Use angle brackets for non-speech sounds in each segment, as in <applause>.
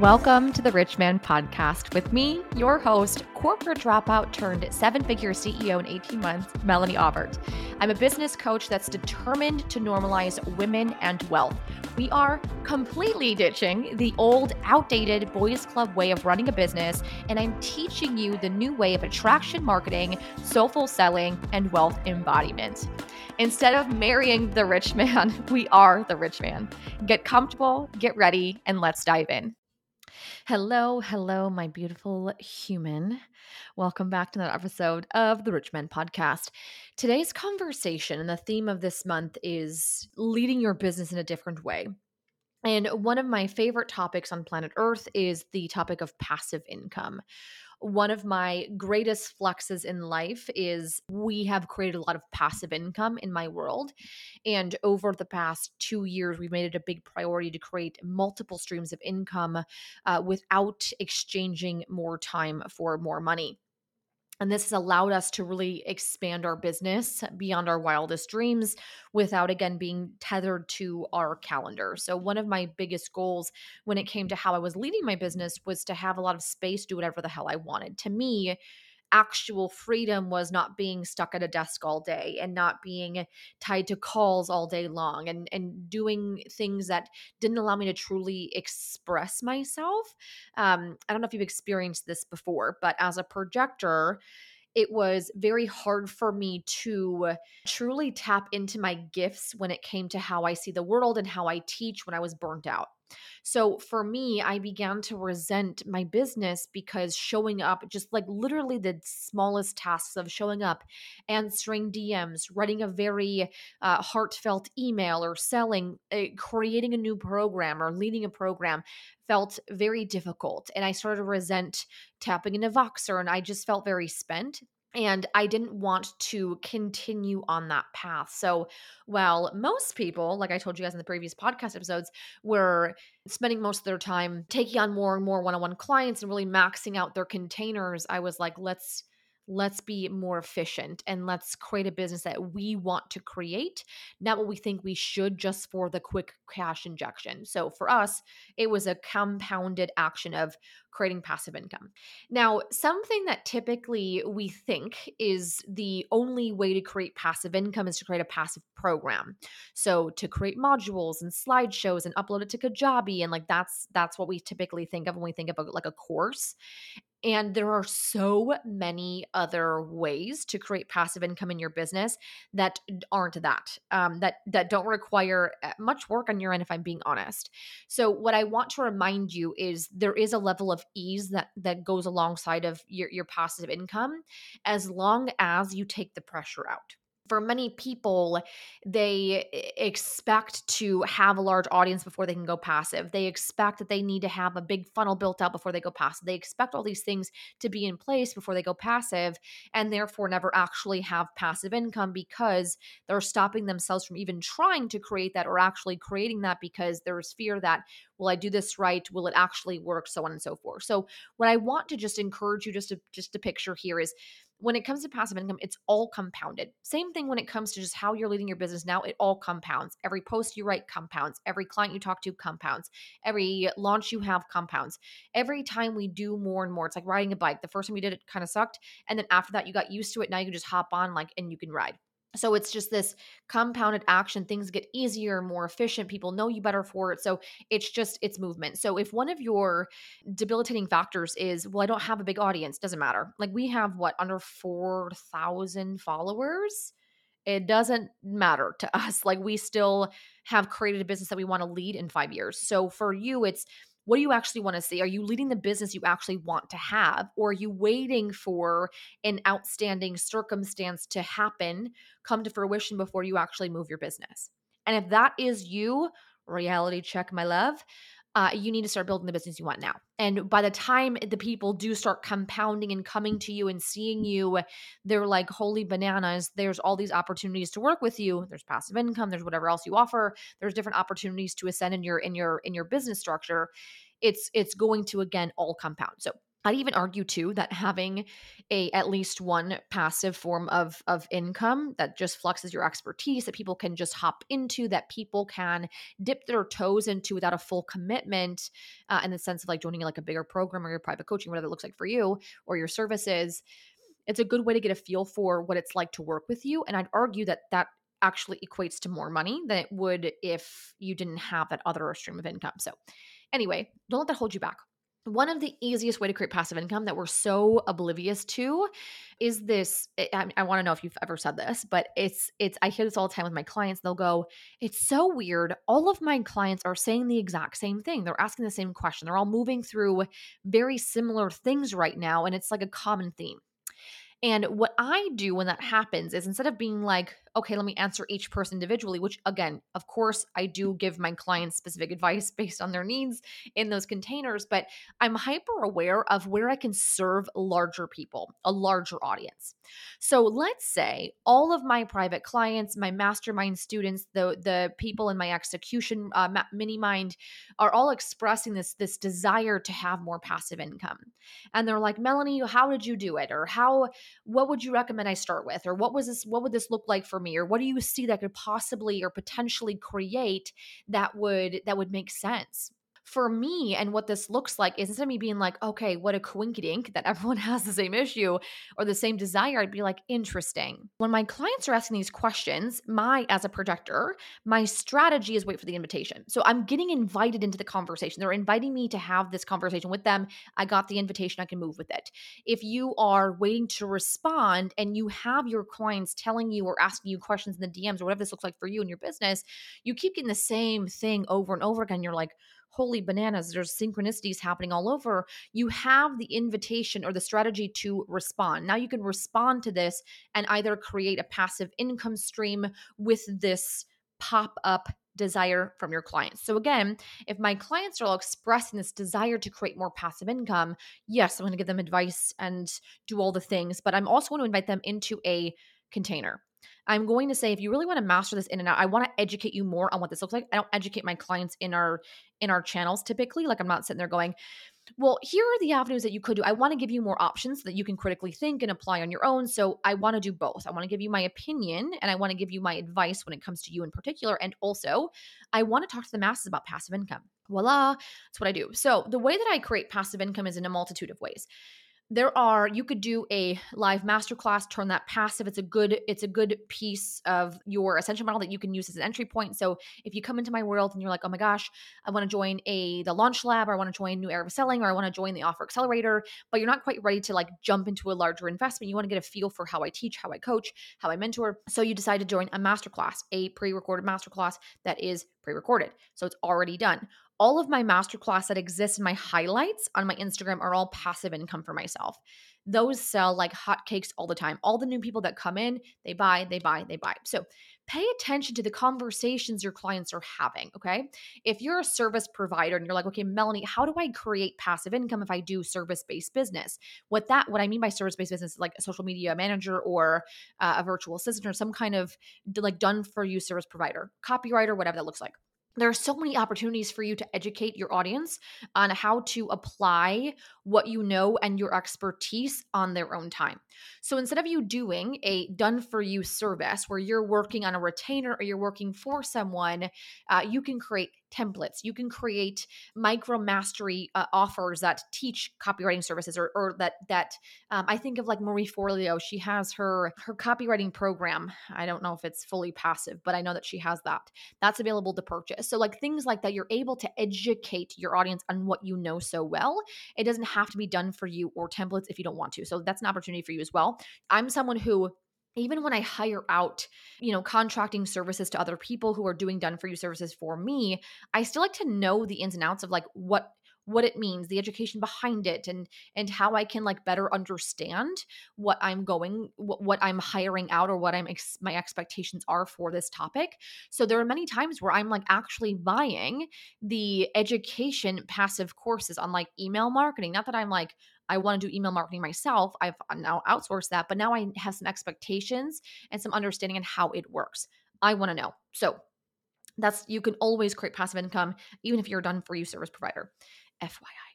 Welcome to the Rich Man Podcast with me, your host, corporate dropout turned seven figure CEO in 18 months, Melanie Aubert. I'm a business coach that's determined to normalize women and wealth. We are completely ditching the old, outdated boys club way of running a business, and I'm teaching you the new way of attraction marketing, soulful selling, and wealth embodiment. Instead of marrying the rich man, <laughs> we are the rich man. Get comfortable, get ready, and let's dive in. Hello, hello, my beautiful human. Welcome back to another episode of the Rich Men Podcast. Today's conversation and the theme of this month is leading your business in a different way. And one of my favorite topics on planet Earth is the topic of passive income one of my greatest fluxes in life is we have created a lot of passive income in my world. And over the past two years, we've made it a big priority to create multiple streams of income uh, without exchanging more time for more money. And this has allowed us to really expand our business beyond our wildest dreams without, again, being tethered to our calendar. So, one of my biggest goals when it came to how I was leading my business was to have a lot of space, do whatever the hell I wanted. To me, actual freedom was not being stuck at a desk all day and not being tied to calls all day long and and doing things that didn't allow me to truly express myself um, i don't know if you've experienced this before but as a projector it was very hard for me to truly tap into my gifts when it came to how I see the world and how I teach when I was burnt out. So for me, I began to resent my business because showing up, just like literally the smallest tasks of showing up, answering DMs, writing a very uh, heartfelt email, or selling, uh, creating a new program, or leading a program felt very difficult. And I started to resent tapping into Voxer, and I just felt very spent and I didn't want to continue on that path. So, while most people, like I told you guys in the previous podcast episodes, were spending most of their time taking on more and more one on one clients and really maxing out their containers, I was like, let's let's be more efficient and let's create a business that we want to create, not what we think we should just for the quick cash injection. So for us, it was a compounded action of creating passive income. Now, something that typically we think is the only way to create passive income is to create a passive program. So to create modules and slideshows and upload it to Kajabi and like that's that's what we typically think of when we think of a, like a course. And there are so many other ways to create passive income in your business that aren't that, um, that that don't require uh, much work on your end. If I'm being honest, so what I want to remind you is there is a level of ease that that goes alongside of your your passive income, as long as you take the pressure out for many people, they expect to have a large audience before they can go passive. They expect that they need to have a big funnel built out before they go passive. They expect all these things to be in place before they go passive and therefore never actually have passive income because they're stopping themselves from even trying to create that or actually creating that because there's fear that, will I do this right? Will it actually work? So on and so forth. So, what I want to just encourage you just to just to picture here is when it comes to passive income, it's all compounded. Same thing when it comes to just how you're leading your business now, it all compounds. Every post you write compounds. Every client you talk to compounds. Every launch you have compounds. Every time we do more and more, it's like riding a bike. The first time you did it kind of sucked. And then after that, you got used to it. Now you can just hop on like and you can ride. So it's just this compounded action. Things get easier, more efficient. People know you better for it. So it's just, it's movement. So if one of your debilitating factors is, well, I don't have a big audience, doesn't matter. Like we have what, under 4,000 followers? It doesn't matter to <laughs> us. Like we still have created a business that we want to lead in five years. So for you, it's, what do you actually want to see? Are you leading the business you actually want to have? Or are you waiting for an outstanding circumstance to happen, come to fruition before you actually move your business? And if that is you, reality check, my love, uh, you need to start building the business you want now. And by the time the people do start compounding and coming to you and seeing you, they're like, holy bananas, there's all these opportunities to work with you. There's passive income, there's whatever else you offer, there's different opportunities to ascend in your in your in your business structure. It's it's going to again all compound. So I'd even argue too that having a at least one passive form of of income that just fluxes your expertise that people can just hop into that people can dip their toes into without a full commitment uh, in the sense of like joining like a bigger program or your private coaching whatever it looks like for you or your services it's a good way to get a feel for what it's like to work with you and I'd argue that that actually equates to more money than it would if you didn't have that other stream of income. So anyway don't let that hold you back one of the easiest way to create passive income that we're so oblivious to is this eh, i, I want to know if you've ever said this but it's it's i hear this all the time with my clients they'll go it's so weird all of my clients are saying the exact same thing they're asking the same question they're all moving through very similar things right now and it's like a common theme. And what I do when that happens is instead of being like, okay, let me answer each person individually, which again, of course, I do give my clients specific <laughs> advice based on their needs in those containers, but I'm hyper aware of where I can serve larger people, a larger audience. So let's say all of my private clients, my mastermind students, the the people in my execution uh, mini mind are all expressing this this desire to have more passive income. And they're like, "Melanie, how did you do it?" or "How what would you recommend I start with?" or "What was this what would this look like for me?" Me or what do you see that could possibly or potentially create that would that would make sense for me and what this looks like is instead of me being like, okay, what a coinkydink that <laughs> everyone has the same issue or the same desire, I'd be like, interesting. When my clients are asking these questions, my, as a projector, my strategy is wait for the invitation. So I'm getting invited into the conversation. They're inviting me to have this conversation with them. I got the invitation, I can move with it. If you are waiting to respond and you have your clients telling you or asking you questions in the DMs or whatever this looks like for you in your business, you keep getting the same thing over and over again. You're like, holy bananas, there's synchronicities happening all over. You have the invitation or the strategy to respond. Now you can respond to this and either create a passive income stream with this pop up desire from your clients. So again, if my clients are all expressing this desire to create more passive income, yes, I'm going to give them advice and do all the things, but I'm also going to invite them into a container. I'm going to say if you really want to master this in and out, I want to educate you more on what this looks like. I don't educate my clients in our in our channels typically. Like I'm not sitting there going, well, here are the avenues that you could do. I want to give you more options so that you can critically think and apply on your own. So I want to do both. I want to give you my opinion and I want to give you my advice when it comes to you in particular. And also, I want to talk to the masses about passive income. Voila, that's what I do. So the way that I create passive income is in a multitude of ways there are you could do a live masterclass turn that passive it's a good it's a good piece of your ascension model that you can use as an entry point. So if you come into my world and you're like oh my gosh i want to join a the launch lab or i want to join new era of selling or i want to join the offer accelerator but you're not quite ready to like jump into a larger investment you want to get a feel for how i teach how i coach how i mentor. So you decide to join a masterclass a pre-recorded masterclass that is pre-recorded. So it's already done all of my masterclass that exists in my highlights on my Instagram are all passive income for myself. Those sell like hotcakes all the time. All the new people that come in, they buy, they buy, they buy. So pay attention to the conversations your clients are having. Okay. If you're a service provider and you're like, okay, Melanie, how do I create passive income if I do service based business? What that, what I mean by service based business is like a social media manager or uh, a virtual assistant or some kind of like done for you service provider, copywriter, whatever that looks like there are so many opportunities for you to educate your audience on how to apply what you know and your expertise on their own time. So instead of you doing a done for you service where you're working on a retainer or you're working for someone, uh, you can create templates. You can create micro mastery uh, offers that teach copywriting services, or, or that that um, I think of like Marie Forleo. She has her her copywriting program. I don't know if it's fully passive, but I know that she has that. That's available to purchase. So like things like that, you're able to educate your audience on what you know so well. It doesn't have to be done for you or templates if you don't want to. So that's an opportunity for you as well. I'm someone who even when I hire out, you know, contracting services to other people who are doing done for you services for me, I still like to know the ins and outs of like what what it means the education behind it and and how i can like better understand what i'm going what, what i'm hiring out or what i'm ex- my expectations are for this topic. So there are many times where i'm like actually buying the education passive courses on like email marketing. Not that i'm like I want to do email marketing myself. I've now outsourced that, but now I have some expectations and some understanding on how it works. I want to know. So that's you can always create passive income even if you're a done for you service provider. FYI.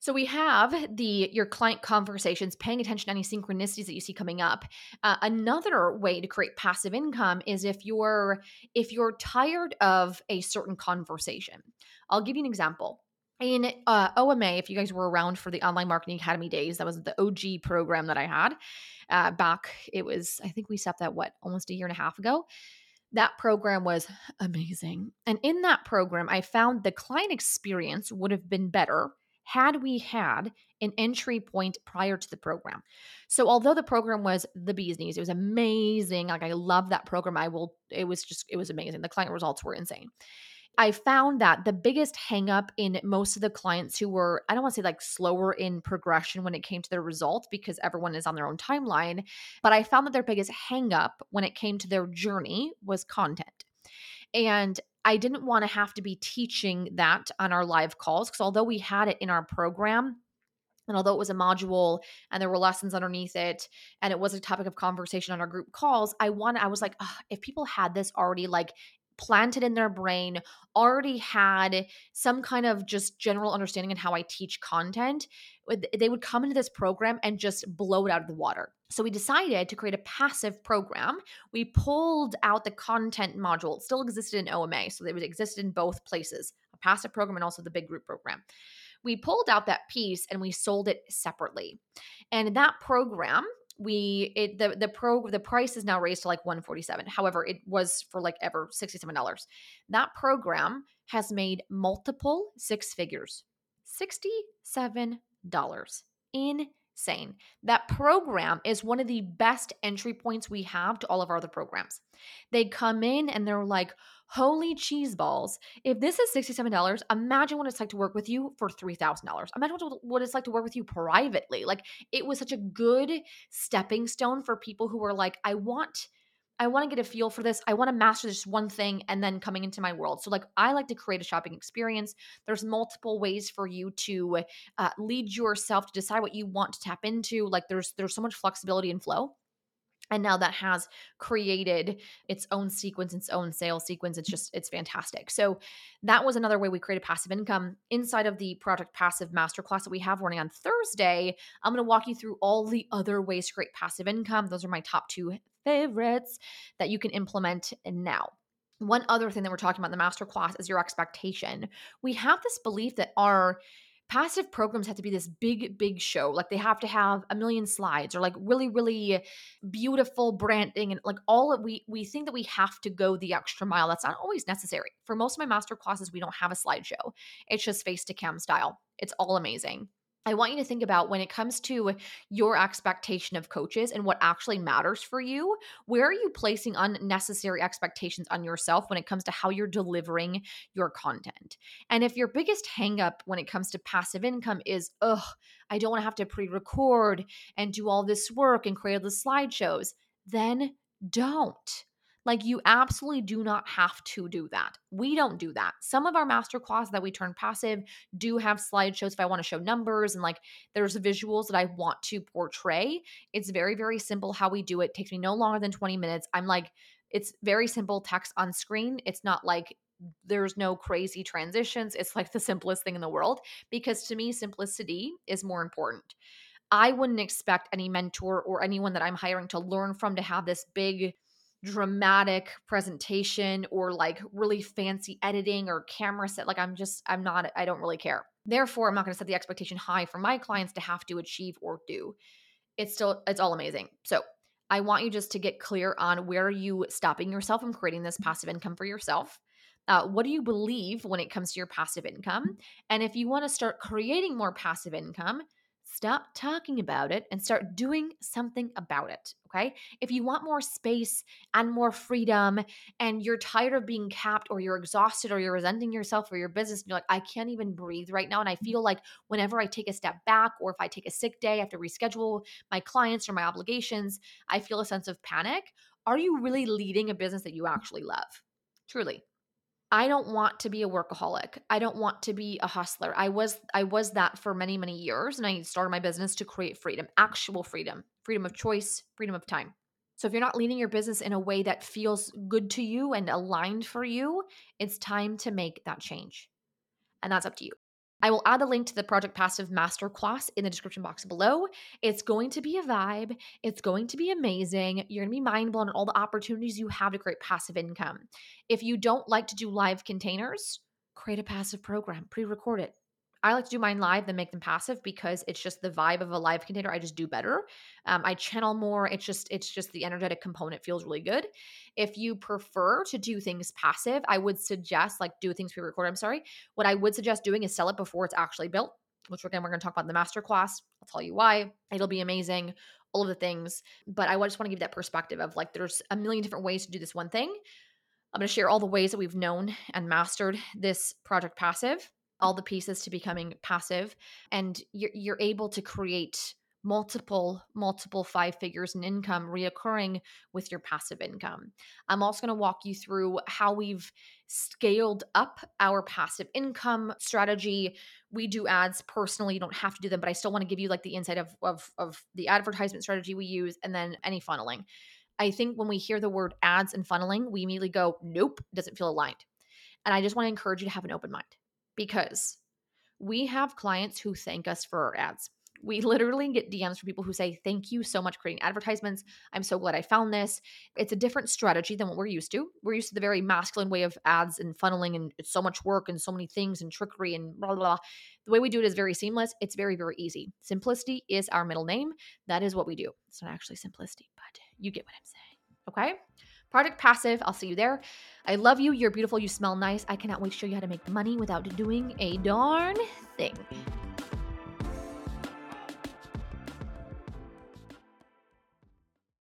So we have the your client conversations, paying attention to any synchronicities that you see coming up. Uh, another way to create passive income is if you're if you're tired of a certain conversation. I'll give you an example. In uh, OMA, if you guys were around for the Online Marketing Academy days, that was the OG program that I had uh, back. It was I think we set that what almost a year and a half ago that program was amazing. And in that program, I found the client experience would have been better had we had an entry point prior to the program. So although the program was the bee's knees, it was amazing. Like I love that program. I will, it was just, it was amazing. The client results were insane. I found that the biggest hangup in most of the clients who were, I don't want to say like slower in progression when it came to their results because everyone is on their own timeline, but I found that their biggest hangup when it came to their journey was content. And I didn't want to have to be teaching that on our live calls because although we had it in our program, and although it was a module and there were lessons underneath it and it was a topic of conversation on our group calls, I wanted, I was like, if people had this already like planted in their brain, already had some kind of just general understanding in how I teach content, uh, they would come into this program and just blow it out of the water. So we decided to create a passive program. We pulled out the content module. It still existed in OMA, so it would exist in both places, a passive program and also the big group program. We pulled out that piece and we sold it separately. And that program we it the the pro the price is now raised to like 147 however it was for like ever $67 that program has made multiple six figures. $67 insane. That program is one of the best entry points we have to all of our other programs. They come in and they're like Holy cheese balls. If this is $67, imagine what it's like to work with you for $3,000. Imagine what it's like to work with you privately. Like it was such a good stepping stone for people who were like, I want. I want to get a feel for this. I want to master this one thing and then coming into my world. So, like, I like to create a shopping experience. There's multiple ways for you to uh, lead yourself to decide what you want to tap into. Like, there's there's so much flexibility and flow and now that has created its own sequence its own sales sequence it's just it's fantastic. So that was another way we created passive income. Inside of the project passive masterclass that we have running on thursday i'm going to walk you through all the other ways to create passive income. Those are my top two favorites that you can implement now. One other thing that we're talking about in the masterclass is your expectation. We have this belief that our passive programs have to be this big big show like they have to have a million slides or like really really beautiful branding and like all of we we think that we have to go the extra mile. That's not always necessary. For most of my master classes we don't have a slideshow. It's just face to cam style. It's all amazing I want you to think about when it comes to your expectation of coaches and what actually matters for you, where are you placing unnecessary expectations on yourself when it comes to how you're delivering your content? And if your biggest hangup when it comes to passive income is, ugh, I don't want to have to pre record and do all this work and create all the slideshows, then don't. Like you absolutely do not have to do that. We don't do that. Some of our master masterclass that we turn passive do have slideshows if I want to show numbers and like there's visuals that I want to portray. It's very very simple how we do it. it takes me no longer than 20 minutes. I'm like it's very simple text on screen. It's not like there's no crazy transitions. It's like the simplest thing in the world because to me simplicity is more important. I wouldn't expect any mentor or anyone that I'm hiring to learn from to have this big dramatic presentation or like really fancy editing or camera set. Like I'm just, I'm not, I don't really care. Therefore, I'm not going to set the expectation high for my clients to have to achieve or do. It's still, it's all amazing. So I want you just to get clear on where are you stopping yourself from creating this passive income for yourself. Uh, what do you believe when it comes to your passive income? And if you want to start creating more passive income, Stop talking about it and start doing something about it. Okay. If you want more space and more freedom and you're tired of being capped or you're exhausted or you're resenting yourself or your business, and you're like, I can't even breathe right now. And I mm. feel like whenever I take a step back or if I take a sick day, I have to reschedule my clients or my obligations, I feel a sense of panic. Are you really leading a business that you mm. actually love? Truly. I don't want to be a workaholic. I don't want to be a hustler. I was I was that for many many years and I started my business to create freedom, actual freedom, freedom of choice, freedom of time. So if you're not leading your business in a way that feels good to you and aligned for you, it's time to make that change. And that's up to you. I will add a link to the Project Passive Masterclass in the description box below. It's going to be a vibe. It's going to be amazing. You're going to be mind blown at all the opportunities you have to create passive income. If you don't like to do live containers, create a passive program, pre record it, I like to do mine live than make them passive because it's just the vibe of a live container. I just do better. Um, I channel more. It's just it's just the energetic component feels really good. If you prefer to do things passive, I would suggest like do things pre-record. I'm sorry. What I would suggest doing is sell it before it's actually built. Which again we're going to talk about in the master class. I'll tell you why. It'll be amazing. All of the things, but I just want to give that perspective of like there's a million different ways to do this one thing. I'm going to share all the ways that we've known and mastered this project passive all the pieces to becoming passive and you're, you're able to create multiple multiple five figures in income reoccurring with your passive income. I'm also going to walk you through how we've scaled up our passive income strategy. We do ads personally you don't have to do them but i still want to give you like the insight of, of of the advertisement strategy we use and then any funneling. I think when we hear the word ads and funneling we immediately go nope doesn't feel aligned. And i just want to encourage you to have an open mind because we have clients who thank us for our ads. We literally get DMs from people who say, Thank you so much for creating advertisements. I'm so glad I found this. It's a different strategy than what we're used to. We're used to the very masculine way of ads and funneling, and it's so much work and so many things and trickery and blah, blah, blah. The way we do it is very seamless. It's very, very easy. Simplicity is our middle name. That is what we do. It's not actually simplicity, but you get what I'm saying. Okay. Project Passive, I'll see you there. I love you. You're beautiful. You smell nice. I cannot wait to show you how to make money without doing a darn thing.